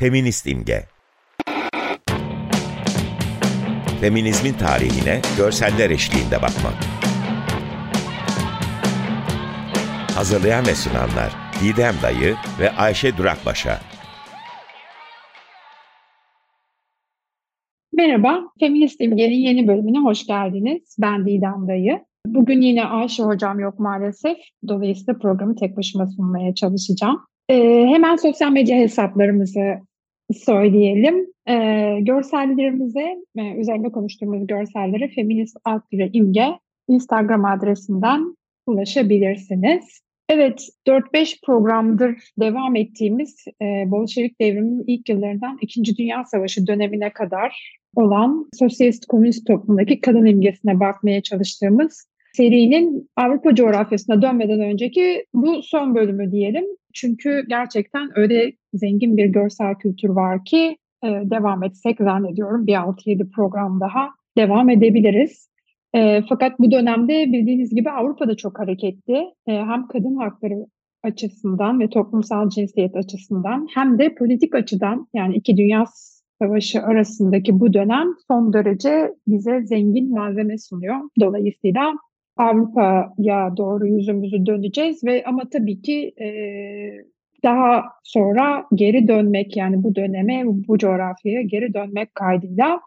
Feminist imge. Feminizmin tarihine görseller eşliğinde bakmak. Hazırlayan ve sunanlar Didem Dayı ve Ayşe Durakbaşa. Merhaba, Feminist İmge'nin yeni bölümüne hoş geldiniz. Ben Didem Dayı. Bugün yine Ayşe Hocam yok maalesef. Dolayısıyla programı tek başıma sunmaya çalışacağım. Ee, hemen sosyal medya hesaplarımızı söyleyelim. Ee, görsellerimize, e, üzerinde konuştuğumuz görsellere feminist alt imge Instagram adresinden ulaşabilirsiniz. Evet, 4-5 programdır devam ettiğimiz e, Bolşevik devriminin ilk yıllarından 2. Dünya Savaşı dönemine kadar olan sosyalist komünist toplumdaki kadın imgesine bakmaya çalıştığımız serinin Avrupa coğrafyasına dönmeden önceki bu son bölümü diyelim. Çünkü gerçekten öyle zengin bir görsel kültür var ki e, devam etsek zannediyorum bir 6-7 program daha devam edebiliriz. E, fakat bu dönemde bildiğiniz gibi Avrupa'da çok hareketli. E, hem kadın hakları açısından ve toplumsal cinsiyet açısından hem de politik açıdan yani iki dünya savaşı arasındaki bu dönem son derece bize zengin malzeme sunuyor. Dolayısıyla Avrupa'ya doğru yüzümüzü döneceğiz ve ama tabii ki e, daha sonra geri dönmek yani bu döneme, bu coğrafyaya geri dönmek kaydıyla.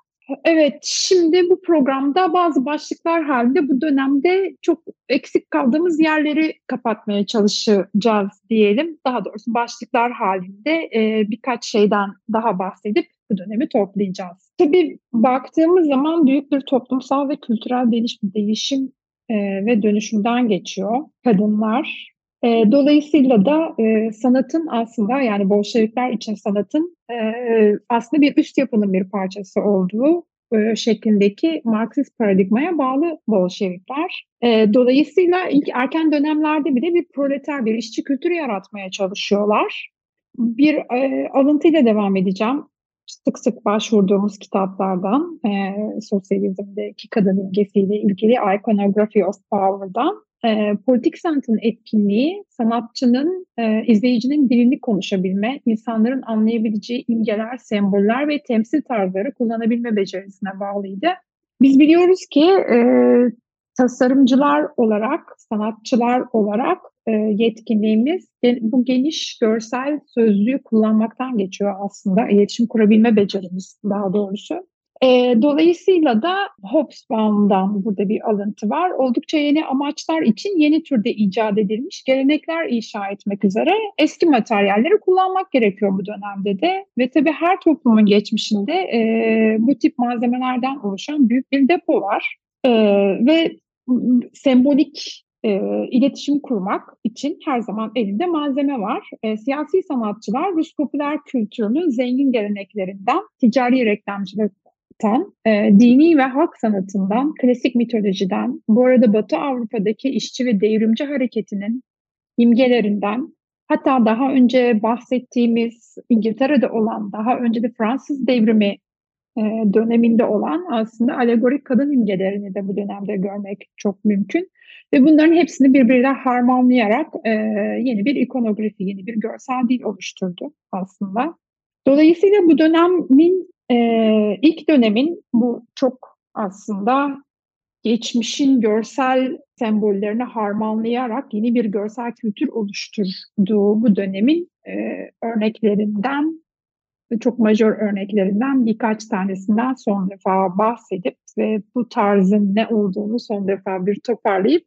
Evet, şimdi bu programda bazı başlıklar halinde bu dönemde çok eksik kaldığımız yerleri kapatmaya çalışacağız diyelim. Daha doğrusu başlıklar halinde e, birkaç şeyden daha bahsedip bu dönemi toplayacağız. Tabii baktığımız zaman büyük bir toplumsal ve kültürel değişim, değişim e, ve dönüşümden geçiyor kadınlar. E, dolayısıyla da e, sanatın aslında yani Bolşevikler için sanatın e, aslında bir üst yapının bir parçası olduğu şeklindeki Marksist paradigmaya bağlı Bolşevikler. E, dolayısıyla ilk erken dönemlerde bile bir proleter, bir işçi kültürü yaratmaya çalışıyorlar. Bir e, alıntıyla devam edeceğim sık sık başvurduğumuz kitaplardan e, sosyalizmdeki kadın imgesiyle ilgili Iconography of Power'dan e, politik sanatın etkinliği sanatçının, e, izleyicinin dilini konuşabilme, insanların anlayabileceği imgeler, semboller ve temsil tarzları kullanabilme becerisine bağlıydı. Biz biliyoruz ki e, tasarımcılar olarak, sanatçılar olarak e, yetkinliğimiz bu geniş görsel sözlüğü kullanmaktan geçiyor aslında. İletişim kurabilme becerimiz daha doğrusu. E, dolayısıyla da Hobsbawm'dan burada bir alıntı var. Oldukça yeni amaçlar için yeni türde icat edilmiş gelenekler inşa etmek üzere eski materyalleri kullanmak gerekiyor bu dönemde de. Ve tabii her toplumun geçmişinde e, bu tip malzemelerden oluşan büyük bir depo var. E, ve sembolik e, iletişim kurmak için her zaman elinde malzeme var. E, siyasi sanatçılar Rus popüler kültürünün zengin geleneklerinden, ticari reklamcılıktan, e, dini ve halk sanatından, klasik mitolojiden, bu arada Batı Avrupa'daki işçi ve devrimci hareketinin imgelerinden, hatta daha önce bahsettiğimiz İngiltere'de olan, daha önce de Fransız devrimi döneminde olan aslında alegorik kadın imgelerini de bu dönemde görmek çok mümkün. Ve bunların hepsini birbiriyle harmanlayarak e, yeni bir ikonografi, yeni bir görsel dil oluşturdu aslında. Dolayısıyla bu dönemin, e, ilk dönemin bu çok aslında geçmişin görsel sembollerini harmanlayarak yeni bir görsel kültür oluşturduğu bu dönemin e, örneklerinden çok majör örneklerinden birkaç tanesinden son defa bahsedip ve bu tarzın ne olduğunu son defa bir toparlayıp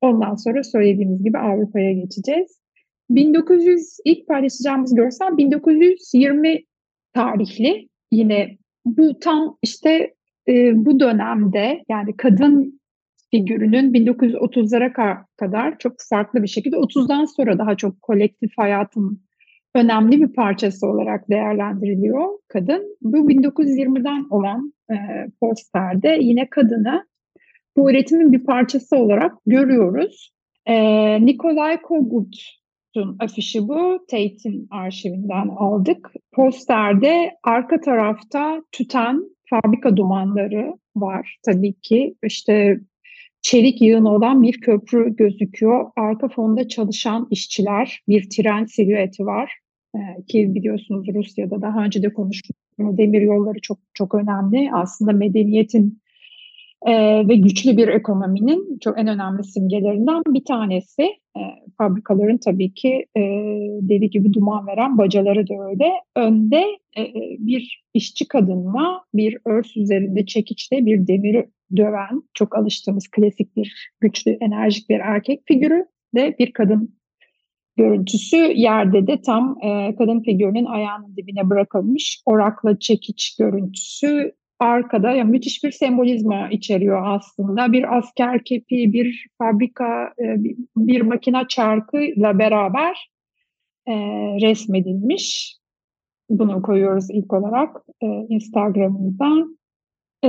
ondan sonra söylediğimiz gibi Avrupa'ya geçeceğiz. 1900 ilk paylaşacağımız görsel 1920 tarihli yine bu tam işte e, bu dönemde yani kadın figürünün 1930'lara kadar çok farklı bir şekilde 30'dan sonra daha çok kolektif hayatın önemli bir parçası olarak değerlendiriliyor kadın. Bu 1920'den olan e, posterde yine kadını bu üretimin bir parçası olarak görüyoruz. E, Nikolay Kogut'un afişi bu. Tate'in arşivinden aldık. Posterde arka tarafta tüten fabrika dumanları var tabii ki. İşte çelik yığını olan bir köprü gözüküyor. Arka fonda çalışan işçiler, bir tren silüeti var. Ki biliyorsunuz Rusya'da daha önce de konuştuk. Demir yolları çok çok önemli. Aslında medeniyetin e, ve güçlü bir ekonominin çok en önemli simgelerinden bir tanesi. E, fabrikaların tabii ki e, deli gibi duman veren bacaları da öyle. Önde e, bir işçi kadınla bir örs üzerinde çekiçle bir demiri döven çok alıştığımız klasik bir güçlü enerjik bir erkek figürü ve bir kadın görüntüsü yerde de tam e, kadın figürünün ayağının dibine bırakılmış orakla çekiç görüntüsü arkada yani müthiş bir sembolizma içeriyor aslında. Bir asker kepi, bir fabrika, e, bir makina çarkıyla beraber e, resmedilmiş. Bunu koyuyoruz ilk olarak e, Instagram'ımıza. E,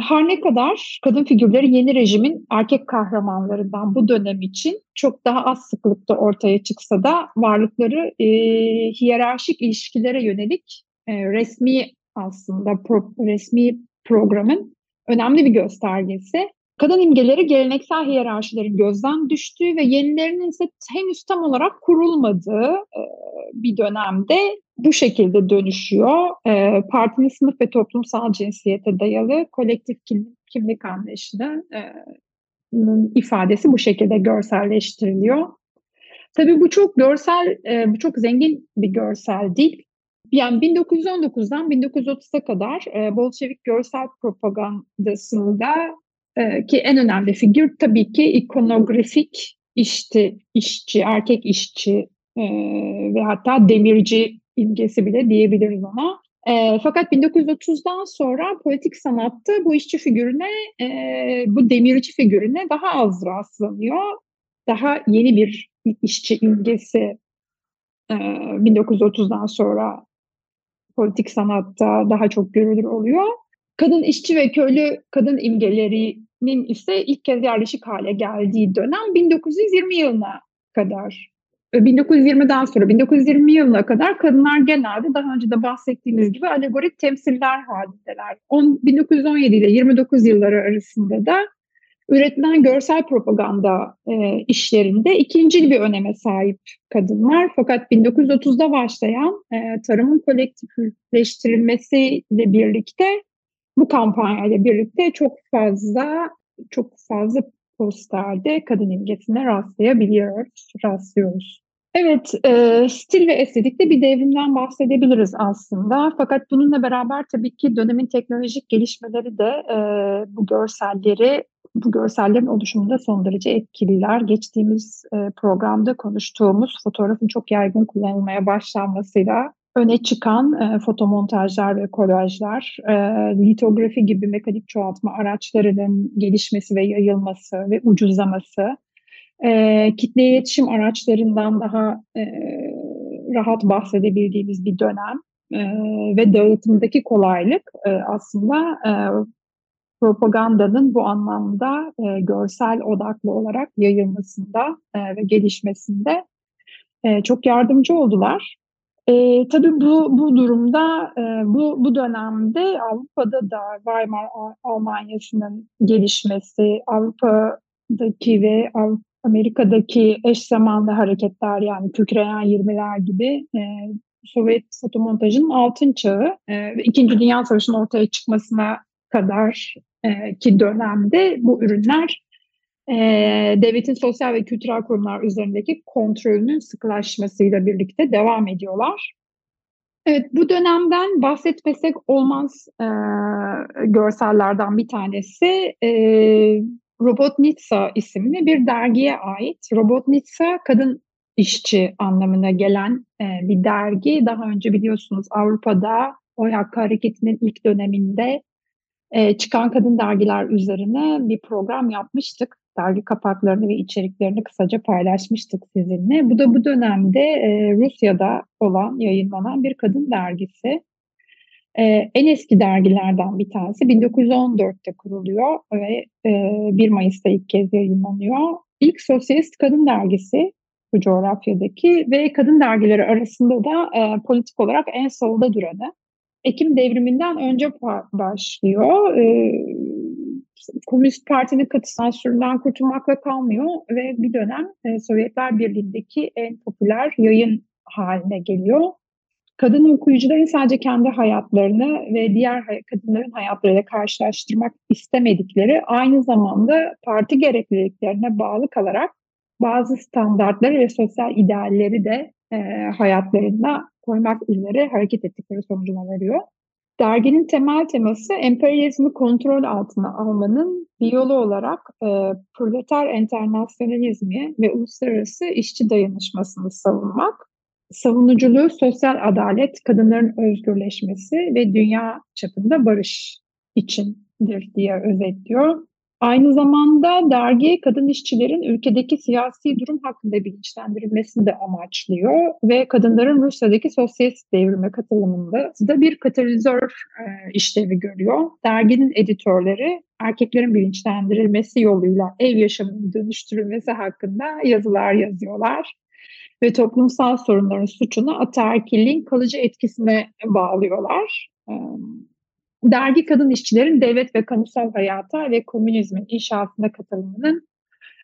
her ne kadar kadın figürleri yeni rejimin erkek kahramanlarından bu dönem için çok daha az sıklıkta ortaya çıksa da varlıkları e, hiyerarşik ilişkilere yönelik e, resmi aslında pro, resmi programın önemli bir göstergesi. Kadın imgeleri geleneksel hiyerarşilerin gözden düştüğü ve yenilerinin ise henüz tam olarak kurulmadığı bir dönemde bu şekilde dönüşüyor. Partinin sınıf ve toplumsal cinsiyete dayalı kolektif kimlik, anlayışının ifadesi bu şekilde görselleştiriliyor. Tabii bu çok görsel, bu çok zengin bir görsel değil. Yani 1919'dan 1930'a kadar Bolşevik görsel propagandasında e, ki en önemli figür tabii ki ikonografik işçi, işçi erkek işçi e, ve hatta demirci imgesi bile diyebiliriz ona. E, fakat 1930'dan sonra politik sanatta bu işçi figürüne, e, bu demirci figürüne daha az rastlanıyor. Daha yeni bir işçi imgesi e, 1930'dan sonra politik sanatta daha çok görülür oluyor. Kadın işçi ve köylü kadın imgelerinin ise ilk kez yerleşik hale geldiği dönem 1920 yılına kadar 1920'den sonra 1920 yılına kadar kadınlar genelde daha önce de bahsettiğimiz gibi alegorik temsiller halindeler. 1917 ile 29 yılları arasında da üretilen görsel propaganda e, işlerinde ikinci bir öneme sahip kadınlar. Fakat 1930'da başlayan e, tarımın kolektifleştirilmesiyle birlikte bu kampanyayla birlikte çok fazla çok fazla posterde kadın imgesine rastlayabiliyoruz, rastlıyoruz. Evet, e, stil ve estetikte bir devrimden bahsedebiliriz aslında. Fakat bununla beraber tabii ki dönemin teknolojik gelişmeleri de e, bu görselleri bu görsellerin oluşumunda son derece etkililer. Geçtiğimiz e, programda konuştuğumuz fotoğrafın çok yaygın kullanılmaya başlanmasıyla öne çıkan e, fotomontajlar ve kolajlar, e, litografi gibi mekanik çoğaltma araçlarının gelişmesi ve yayılması ve ucuzlaması, e, kitle iletişim araçlarından daha e, rahat bahsedebildiğimiz bir dönem e, ve dağıtımdaki kolaylık e, aslında e, propagandanın bu anlamda e, görsel odaklı olarak yayılmasında e, ve gelişmesinde e, çok yardımcı oldular. E, tabii bu bu durumda e, bu bu dönemde Avrupa'da da Weimar Almanyası'nın gelişmesi, Avrupa'daki ve Amerika'daki eş zamanlı hareketler yani kükreyen 20'ler gibi e, Sovyet fotomontajının altın çağı e, ve İkinci Dünya Savaşı'nın ortaya çıkmasına kadar e, ki dönemde bu ürünler e, devletin sosyal ve kültürel kurumlar üzerindeki kontrolünün sıkılaşmasıyla birlikte devam ediyorlar. Evet, bu dönemden bahsetmesek olmaz e, görsellerden bir tanesi e, Robotnitsa isimli bir dergiye ait. Robotnitsa kadın işçi anlamına gelen e, bir dergi. Daha önce biliyorsunuz Avrupa'da Oy Hakkı Hareketi'nin ilk döneminde e, çıkan kadın dergiler üzerine bir program yapmıştık. Dergi kapaklarını ve içeriklerini kısaca paylaşmıştık sizinle. Bu da bu dönemde e, Rusya'da olan, yayınlanan bir kadın dergisi. E, en eski dergilerden bir tanesi 1914'te kuruluyor ve e, 1 Mayıs'ta ilk kez yayınlanıyor. İlk sosyalist kadın dergisi bu coğrafyadaki ve kadın dergileri arasında da e, politik olarak en solda duranı. Ekim devriminden önce başlıyor. E, Komünist Parti'nin katı sansüründen kurtulmakla kalmıyor ve bir dönem e, Sovyetler Birliği'ndeki en popüler yayın haline geliyor. Kadın okuyucuların sadece kendi hayatlarını ve diğer kadınların hayatlarıyla karşılaştırmak istemedikleri aynı zamanda parti gerekliliklerine bağlı kalarak bazı standartları ve sosyal idealleri de e, hayatlarında koymak üzere hareket ettikleri sonucuna varıyor. Derginin temel teması emperyalizmi kontrol altına almanın bir yolu olarak e, proleter enternasyonalizmi ve uluslararası işçi dayanışmasını savunmak. Savunuculuğu sosyal adalet, kadınların özgürleşmesi ve dünya çapında barış içindir diye özetliyor. Aynı zamanda dergi kadın işçilerin ülkedeki siyasi durum hakkında bilinçlendirilmesini de amaçlıyor ve kadınların Rusya'daki sosyalist devrime katılımında da bir katalizör e, işlevi görüyor. Derginin editörleri erkeklerin bilinçlendirilmesi yoluyla ev yaşamının dönüştürülmesi hakkında yazılar yazıyorlar ve toplumsal sorunların suçunu ataerkilliğin kalıcı etkisine bağlıyorlar. Dergi kadın işçilerin devlet ve kamusal hayata ve komünizmin inşasına katılımının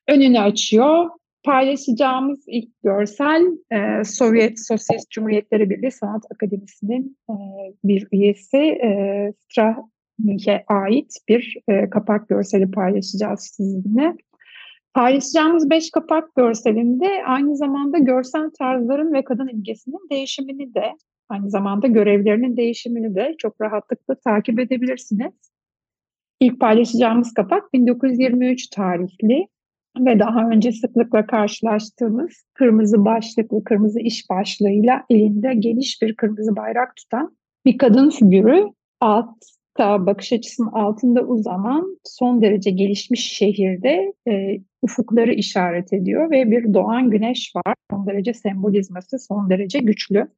önünü açıyor. Paylaşacağımız ilk görsel e, Sovyet Sosyalist Cumhuriyetleri Birliği Sanat Akademisi'nin e, bir üyesi e, Strahnich'e ait bir e, kapak görseli paylaşacağız sizinle. Paylaşacağımız beş kapak görselinde aynı zamanda görsel tarzların ve kadın imgesinin değişimini de Aynı zamanda görevlerinin değişimini de çok rahatlıkla takip edebilirsiniz. İlk paylaşacağımız kapak 1923 tarihli ve daha önce sıklıkla karşılaştığımız kırmızı başlıklı, kırmızı iş başlığıyla elinde geniş bir kırmızı bayrak tutan bir kadın figürü altta bakış açısının altında uzanan son derece gelişmiş şehirde e, ufukları işaret ediyor ve bir doğan güneş var. Son derece sembolizması son derece güçlü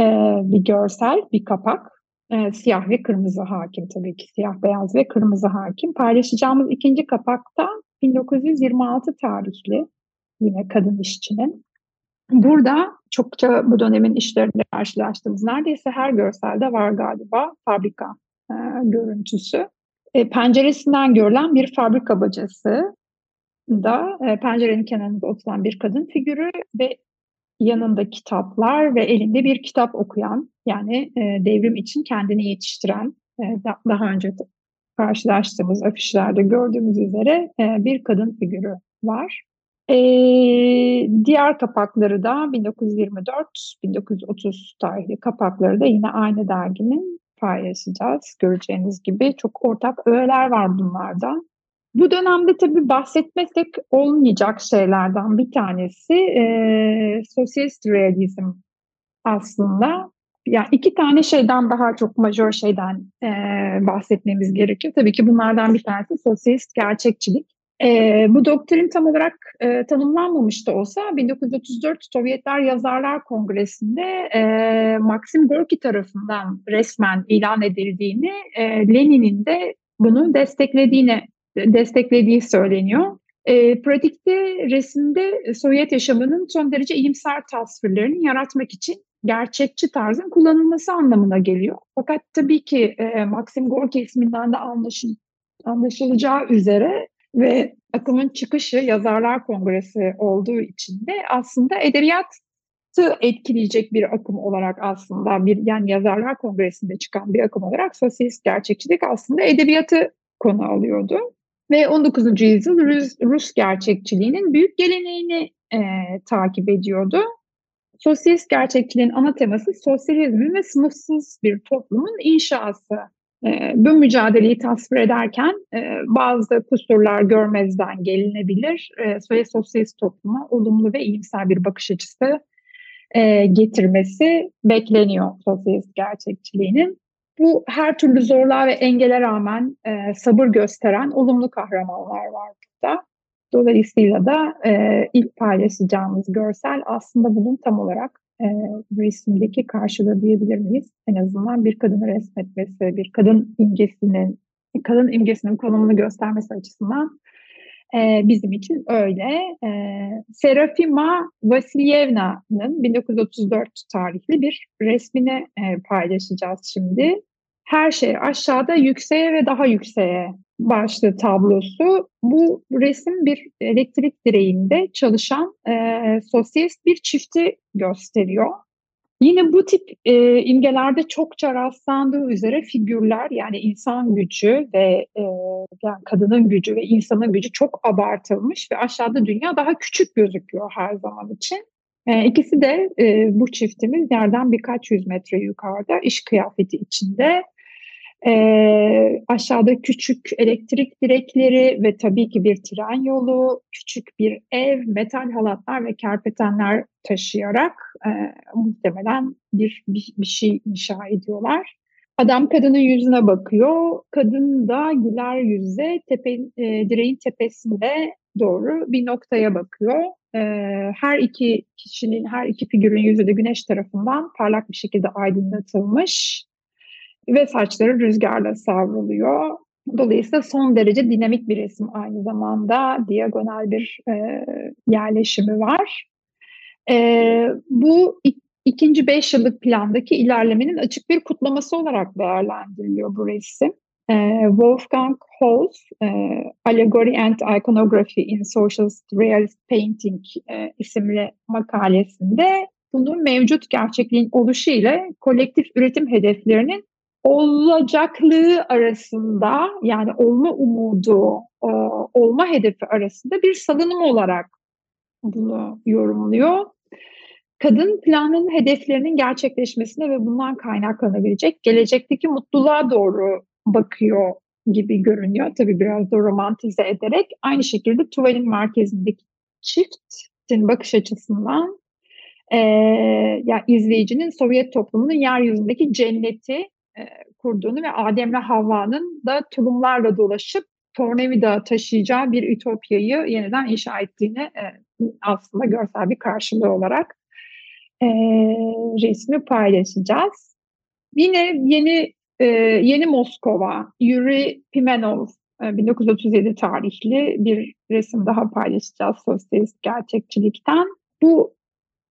e, bir görsel, bir kapak. E, siyah ve kırmızı hakim tabii ki. Siyah, beyaz ve kırmızı hakim. Paylaşacağımız ikinci kapakta 1926 tarihli yine kadın işçinin. Burada çokça bu dönemin işlerinde karşılaştığımız neredeyse her görselde var galiba fabrika e, görüntüsü. E, penceresinden görülen bir fabrika bacası da e, pencerenin kenarında oturan bir kadın figürü ve yanında kitaplar ve elinde bir kitap okuyan yani e, devrim için kendini yetiştiren e, da, daha önce karşılaştığımız afişlerde gördüğümüz üzere e, bir kadın figürü var. E, diğer kapakları da 1924-1930 tarihli kapakları da yine aynı derginin paylaşacağız. Göreceğiniz gibi çok ortak öğeler var bunlarda. Bu dönemde tabii bahsetmesek olmayacak şeylerden bir tanesi e, sosyalist realizm aslında. Yani iki tane şeyden daha çok majör şeyden e, bahsetmemiz gerekiyor. Tabii ki bunlardan bir tanesi sosyalist gerçekçilik. E, bu doktrin tam olarak e, tanımlanmamış da olsa 1934 Sovyetler Yazarlar Kongresi'nde e, Maxim Gorki tarafından resmen ilan edildiğini, e, Lenin'in de bunu desteklediğini desteklediği söyleniyor. E, pratikte resimde Sovyet yaşamının son derece iyimser tasvirlerini yaratmak için gerçekçi tarzın kullanılması anlamına geliyor. Fakat tabii ki e, Maxim Gorki isminden de anlaşıl anlaşılacağı üzere ve akımın çıkışı Yazarlar Kongresi olduğu için de aslında edebiyatı etkileyecek bir akım olarak aslında bir yani Yazarlar Kongresi'nde çıkan bir akım olarak sosyalist gerçekçilik aslında edebiyatı konu alıyordu ve 19. yüzyıl Rus, Rus gerçekçiliğinin büyük geleneğini e, takip ediyordu. Sosyalist gerçekçiliğin ana teması sosyalizmin ve sınıfsız bir toplumun inşası. E, bu mücadeleyi tasvir ederken e, bazı kusurlar görmezden gelinebilir. E, sosyalist topluma olumlu ve iyimser bir bakış açısı e, getirmesi bekleniyor sosyalist gerçekçiliğinin. Bu her türlü zorluğa ve engele rağmen e, sabır gösteren olumlu kahramanlar var burada. Dolayısıyla da e, ilk paylaşacağımız görsel aslında bunun tam olarak e, resimdeki karşılığı diyebilir miyiz? En azından bir kadını resmetmesi, bir kadın imgesinin, kadın imgesinin konumunu göstermesi açısından e, bizim için öyle. E, Serafima Vasilyevna'nın 1934 tarihli bir resmini e, paylaşacağız şimdi her şey aşağıda yükseğe ve daha yükseğe başlı tablosu. Bu resim bir elektrik direğinde çalışan e, sosyalist bir çifti gösteriyor. Yine bu tip e, imgelerde çokça rastlandığı üzere figürler yani insan gücü ve e, yani kadının gücü ve insanın gücü çok abartılmış ve aşağıda dünya daha küçük gözüküyor her zaman için. E, ikisi de e, bu çiftimiz yerden birkaç yüz metre yukarıda iş kıyafeti içinde e, aşağıda küçük elektrik direkleri ve tabii ki bir tren yolu, küçük bir ev, metal halatlar ve kerpetenler taşıyarak e, muhtemelen bir, bir, bir şey inşa ediyorlar. Adam kadının yüzüne bakıyor. Kadın da güler yüzle tepe, e, direğin tepesinde doğru bir noktaya bakıyor. E, her iki kişinin, her iki figürün yüzü de güneş tarafından parlak bir şekilde aydınlatılmış ve saçları rüzgarla savruluyor. Dolayısıyla son derece dinamik bir resim aynı zamanda diagonal bir e, yerleşimi var. E, bu ikinci beş yıllık plandaki ilerlemenin açık bir kutlaması olarak değerlendiriliyor bu resim. E, Wolfgang Holz, e, Allegory and Iconography in Socialist Realist Painting e, isimli makalesinde bunu mevcut gerçekliğin oluşu ile kolektif üretim hedeflerinin olacaklığı arasında yani olma umudu, olma hedefi arasında bir salınım olarak bunu yorumluyor. Kadın planın hedeflerinin gerçekleşmesine ve bundan kaynaklanabilecek gelecekteki mutluluğa doğru bakıyor gibi görünüyor. Tabii biraz da romantize ederek. Aynı şekilde tuvalin merkezindeki çiftin bakış açısından e, ya izleyicinin Sovyet toplumunun yeryüzündeki cenneti kurduğunu ve Adem'le Havva'nın da tulumlarla dolaşıp tornavida taşıyacağı bir ütopyayı yeniden inşa ettiğini aslında görsel bir karşılığı olarak e, resmi paylaşacağız. Yine yeni e, yeni Moskova, Yuri Pimenov e, 1937 tarihli bir resim daha paylaşacağız sosyalist gerçekçilikten. Bu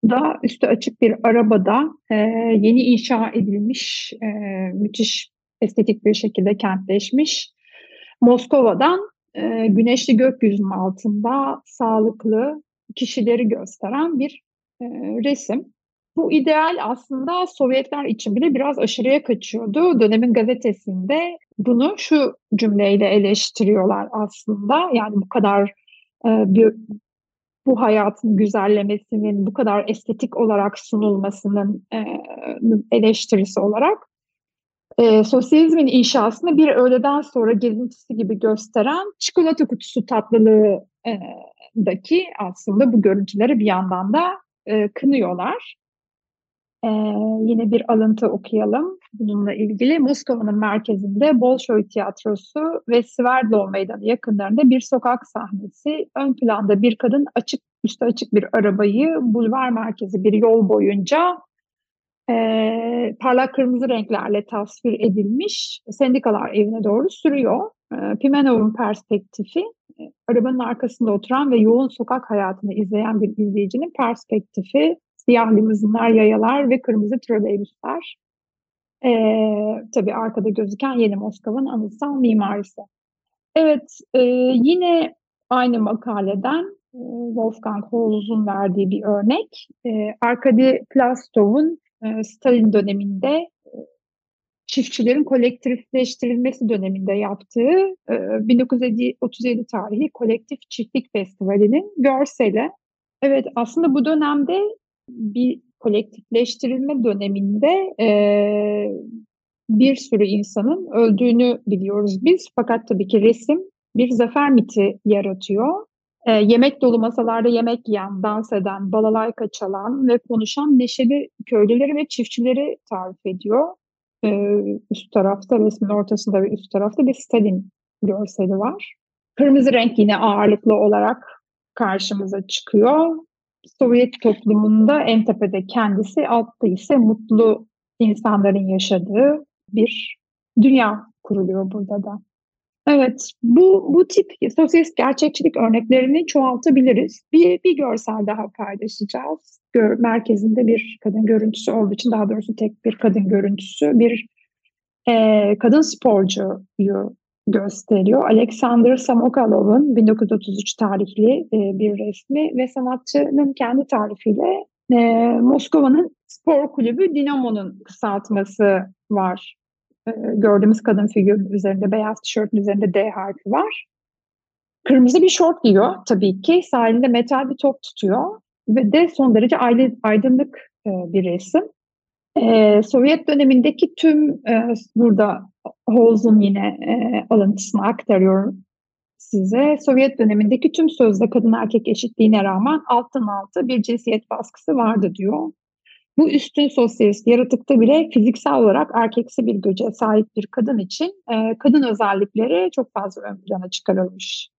da üstü açık bir arabada e, yeni inşa edilmiş, e, müthiş estetik bir şekilde kentleşmiş Moskova'dan e, güneşli gökyüzünün altında sağlıklı kişileri gösteren bir e, resim. Bu ideal aslında Sovyetler için bile biraz aşırıya kaçıyordu. Dönemin gazetesinde bunu şu cümleyle eleştiriyorlar aslında. Yani bu kadar e, bir bu hayatın güzellemesinin bu kadar estetik olarak sunulmasının e, eleştirisi olarak e, sosyalizmin inşasını bir öğleden sonra gezintisi gibi gösteren çikolata kutusu tatlılığındaki aslında bu görüntüleri bir yandan da e, kınıyorlar. Ee, yine bir alıntı okuyalım bununla ilgili. Moskova'nın merkezinde Bolşoy Tiyatrosu ve Sverdlov Meydanı yakınlarında bir sokak sahnesi. Ön planda bir kadın açık üstü açık bir arabayı bulvar merkezi bir yol boyunca e, parlak kırmızı renklerle tasvir edilmiş sendikalar evine doğru sürüyor. E, Pimenov'un perspektifi arabanın arkasında oturan ve yoğun sokak hayatını izleyen bir izleyicinin perspektifi siyah limuzinler, yayalar ve kırmızı troleybüsler. Ee, tabii arkada gözüken yeni Moskova'nın anıtsal mimarisi. Evet, e, yine aynı makaleden e, Wolfgang Holz'un verdiği bir örnek. E, Arkady Plastov'un e, Stalin döneminde e, çiftçilerin kolektifleştirilmesi döneminde yaptığı e, 1937 tarihi Kolektif Çiftlik Festivali'nin görseli. Evet aslında bu dönemde bir kolektifleştirilme döneminde e, bir sürü insanın öldüğünü biliyoruz biz. Fakat tabii ki resim bir zafer miti yaratıyor. E, yemek dolu masalarda yemek yiyen, dans eden, balalayka çalan ve konuşan neşeli köylüleri ve çiftçileri tarif ediyor. E, üst tarafta, resmin ortasında ve üst tarafta bir Stalin görseli var. Kırmızı renk yine ağırlıklı olarak karşımıza çıkıyor. Sovyet toplumunda en tepede kendisi, altta ise mutlu insanların yaşadığı bir dünya kuruluyor burada da. Evet, bu, bu tip sosyalist gerçekçilik örneklerini çoğaltabiliriz. Bir, bir görsel daha paylaşacağız. Gör, merkezinde bir kadın görüntüsü olduğu için, daha doğrusu tek bir kadın görüntüsü, bir e, kadın sporcuyu gösteriyor. Alexander Samokalov'un 1933 tarihli e, bir resmi ve sanatçının kendi tarifiyle e, Moskova'nın spor kulübü Dinamo'nun kısaltması var. E, gördüğümüz kadın figürünün üzerinde beyaz tişörtün üzerinde D harfi var. Kırmızı bir şort giyiyor tabii ki. Sahilinde metal bir top tutuyor ve de son derece aydınlık e, bir resim. E, Sovyet dönemindeki tüm e, burada Holz'un yine e, alıntısını aktarıyorum size. Sovyet dönemindeki tüm sözde kadın erkek eşitliğine rağmen alttan alta bir cinsiyet baskısı vardı diyor. Bu üstün sosyalist yaratıkta bile fiziksel olarak erkeksi bir güce sahip bir kadın için e, kadın özellikleri çok fazla ön plana çıkarılmış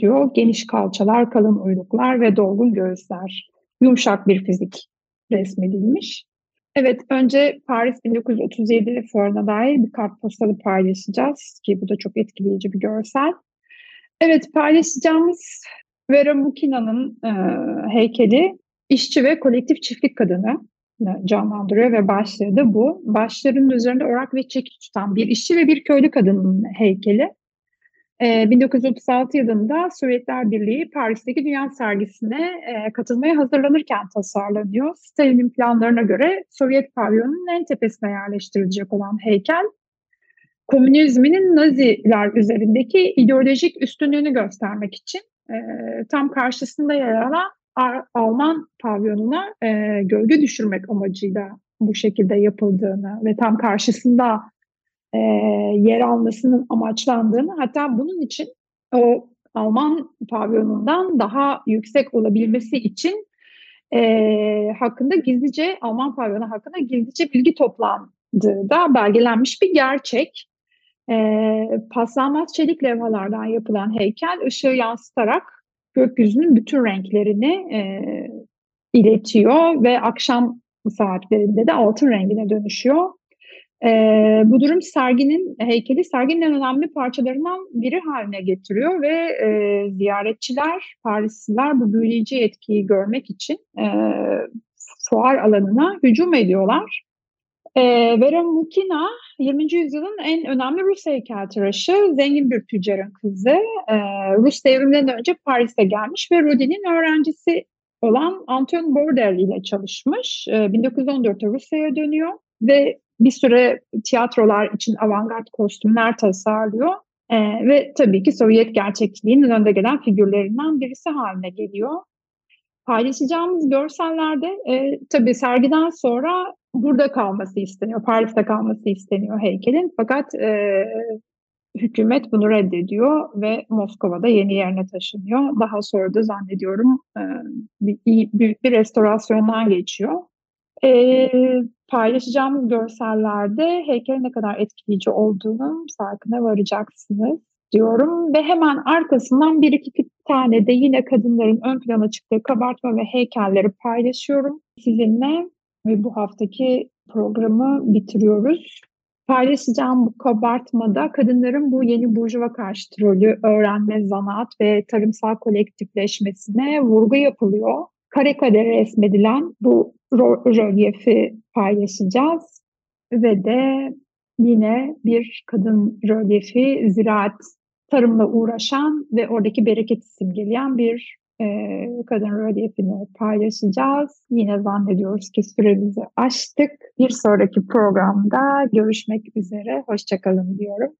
diyor. Geniş kalçalar, kalın uyluklar ve dolgun göğüsler. Yumuşak bir fizik resmedilmiş. Evet, önce Paris 1937 fuarına dair bir kartpostalı paylaşacağız ki bu da çok etkileyici bir görsel. Evet, paylaşacağımız Vera Mukina'nın e, heykeli işçi ve kolektif çiftlik kadını canlandırıyor ve başlığı da bu. Başlarının üzerinde orak ve çekiç tutan bir işçi ve bir köylü kadının heykeli. 1936 ee, yılında Sovyetler Birliği Paris'teki Dünya Sergisi'ne e, katılmaya hazırlanırken tasarlanıyor. Stalin'in planlarına göre Sovyet pavyonunun en tepesine yerleştirilecek olan heykel, komünizminin Naziler üzerindeki ideolojik üstünlüğünü göstermek için e, tam karşısında yer alan Alman pavyonuna e, gölge düşürmek amacıyla bu şekilde yapıldığını ve tam karşısında e, yer almasının amaçlandığını hatta bunun için o Alman pavyonundan daha yüksek olabilmesi için e, hakkında gizlice Alman pavyonu hakkında gizlice bilgi toplandığı da belgelenmiş bir gerçek. E, paslanmaz çelik levhalardan yapılan heykel ışığı yansıtarak gökyüzünün bütün renklerini e, iletiyor ve akşam saatlerinde de altın rengine dönüşüyor. E, bu durum serginin heykeli serginin en önemli parçalarından biri haline getiriyor ve e, ziyaretçiler, Parisliler bu büyüleyici etkiyi görmek için e, fuar alanına hücum ediyorlar. E, Vera Mukina 20. yüzyılın en önemli Rus heykeltıraşı, zengin bir tüccarın kızı. E, Rus devriminden önce Paris'e gelmiş ve Rodin'in öğrencisi olan Anton Bordel ile çalışmış. E, 1914'te Rusya'ya dönüyor ve bir süre tiyatrolar için avantgard kostümler tasarlıyor. E, ve tabii ki Sovyet gerçekliğinin önde gelen figürlerinden birisi haline geliyor. Paylaşacağımız görsellerde e, tabii sergiden sonra burada kalması isteniyor, Paris'te kalması isteniyor heykelin. Fakat e, hükümet bunu reddediyor ve Moskova'da yeni yerine taşınıyor. Daha sonra da zannediyorum e, bir, büyük bir restorasyondan geçiyor. E, paylaşacağımız görsellerde heykelin ne kadar etkileyici olduğunu farkına varacaksınız diyorum. Ve hemen arkasından bir iki tane de yine kadınların ön plana çıktığı kabartma ve heykelleri paylaşıyorum sizinle. Ve bu haftaki programı bitiriyoruz. Paylaşacağım bu kabartmada kadınların bu yeni burjuva karşıtı rolü öğrenme, zanaat ve tarımsal kolektifleşmesine vurgu yapılıyor. Kare kare resmedilen bu rölyefi paylaşacağız. Ve de yine bir kadın rölyefi ziraat tarımla uğraşan ve oradaki bereketi simgeleyen bir e, kadın rölyefini paylaşacağız. Yine zannediyoruz ki süremizi aştık. Bir sonraki programda görüşmek üzere. Hoşçakalın diyorum.